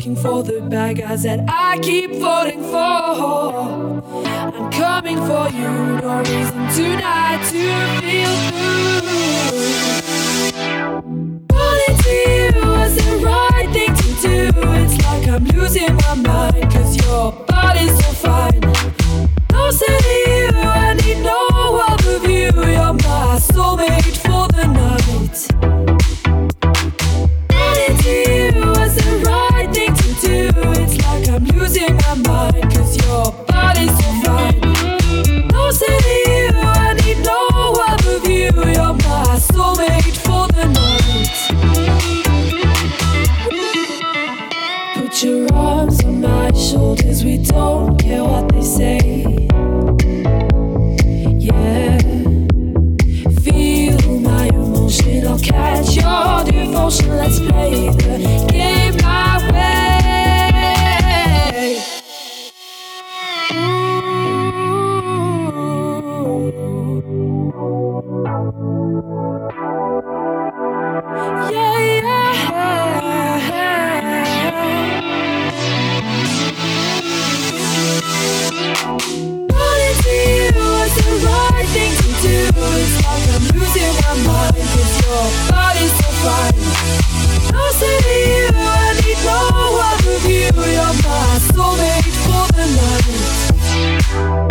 looking for the bad guys that I keep falling for. I'm coming for you, no reason tonight to feel blue. Falling to you was the right thing to do. It's like I'm losing my mind, cause your body's so fine. Closer to you. fine. To you, I need no you. You're my soulmate for the night.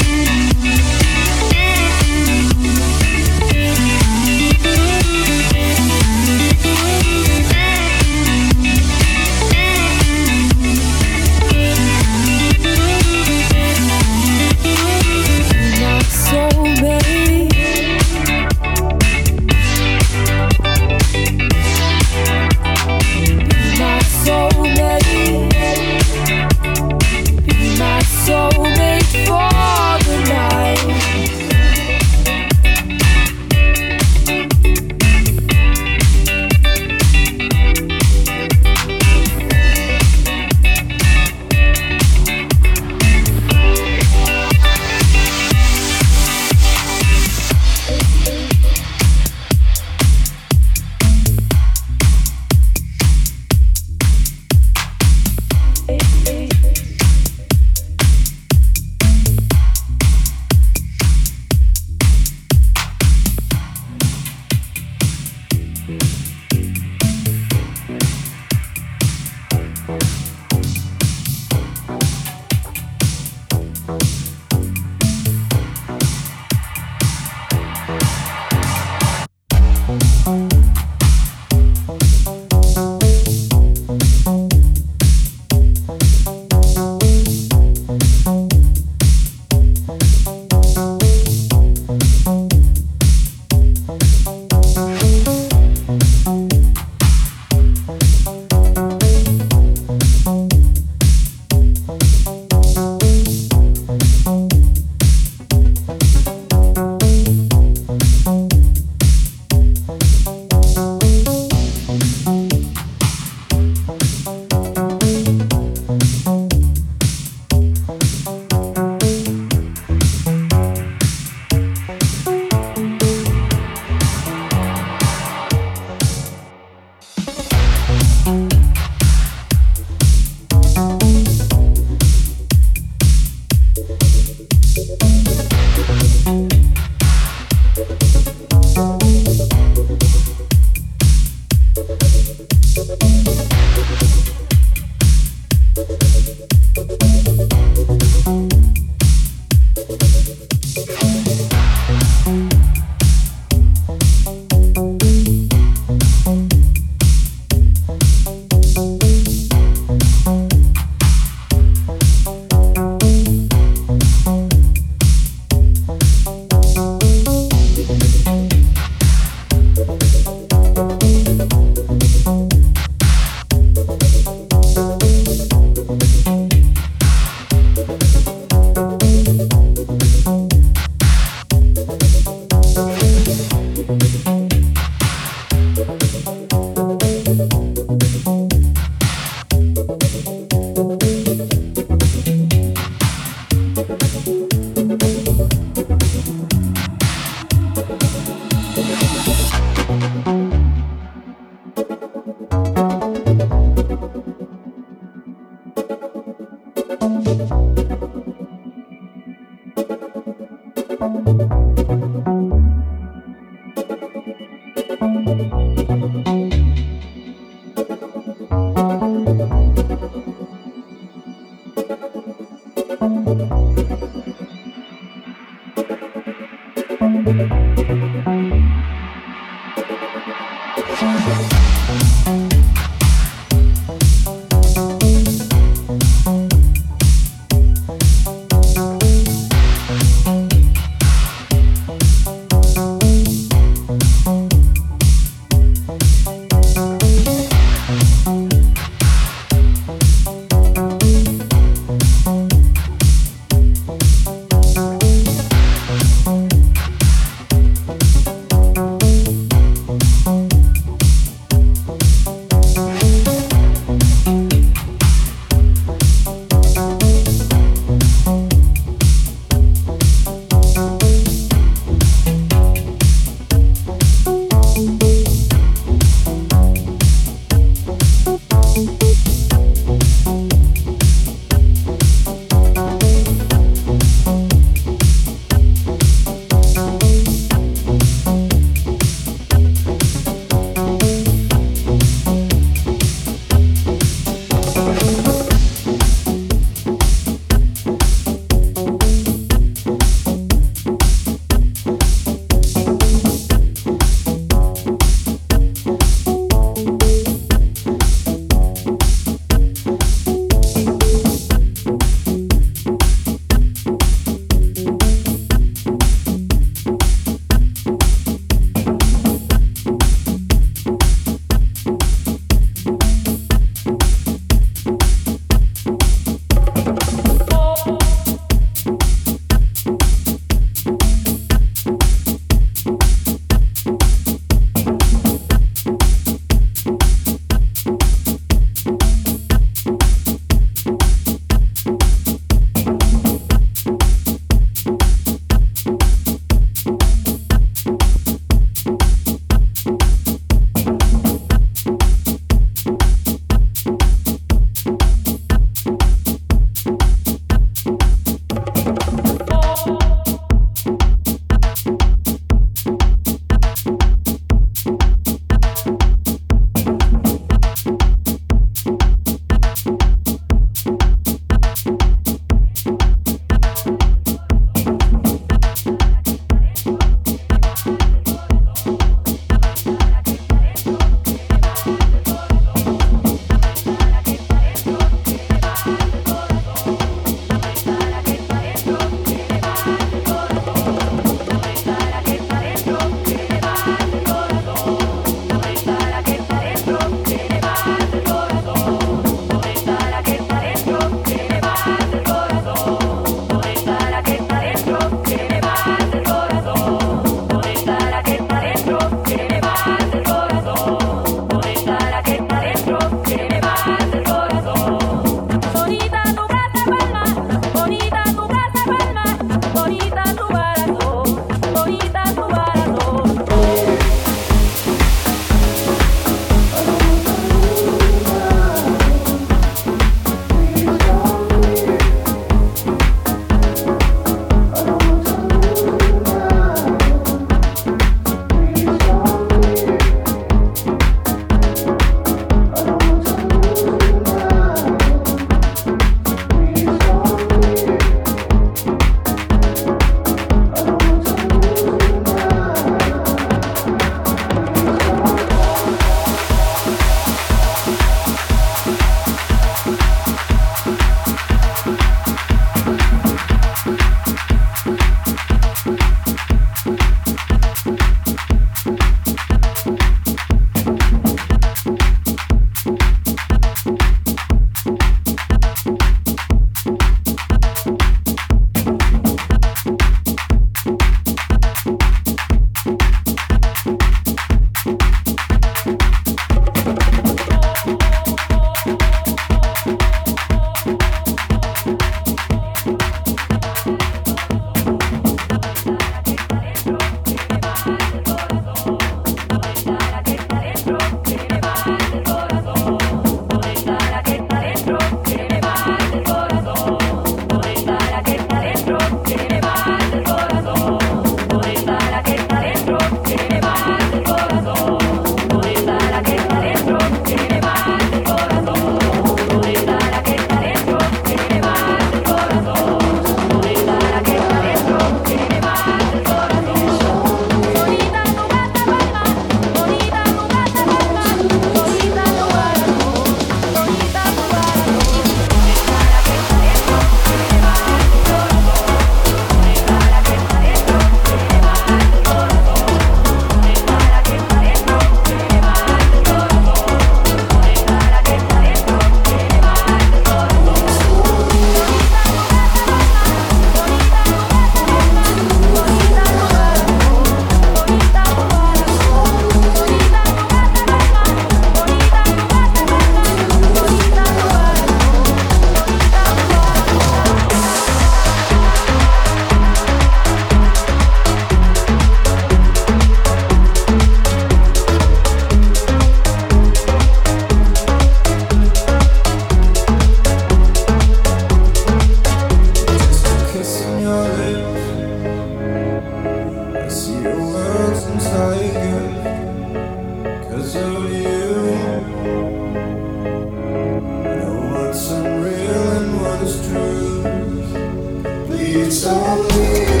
It's only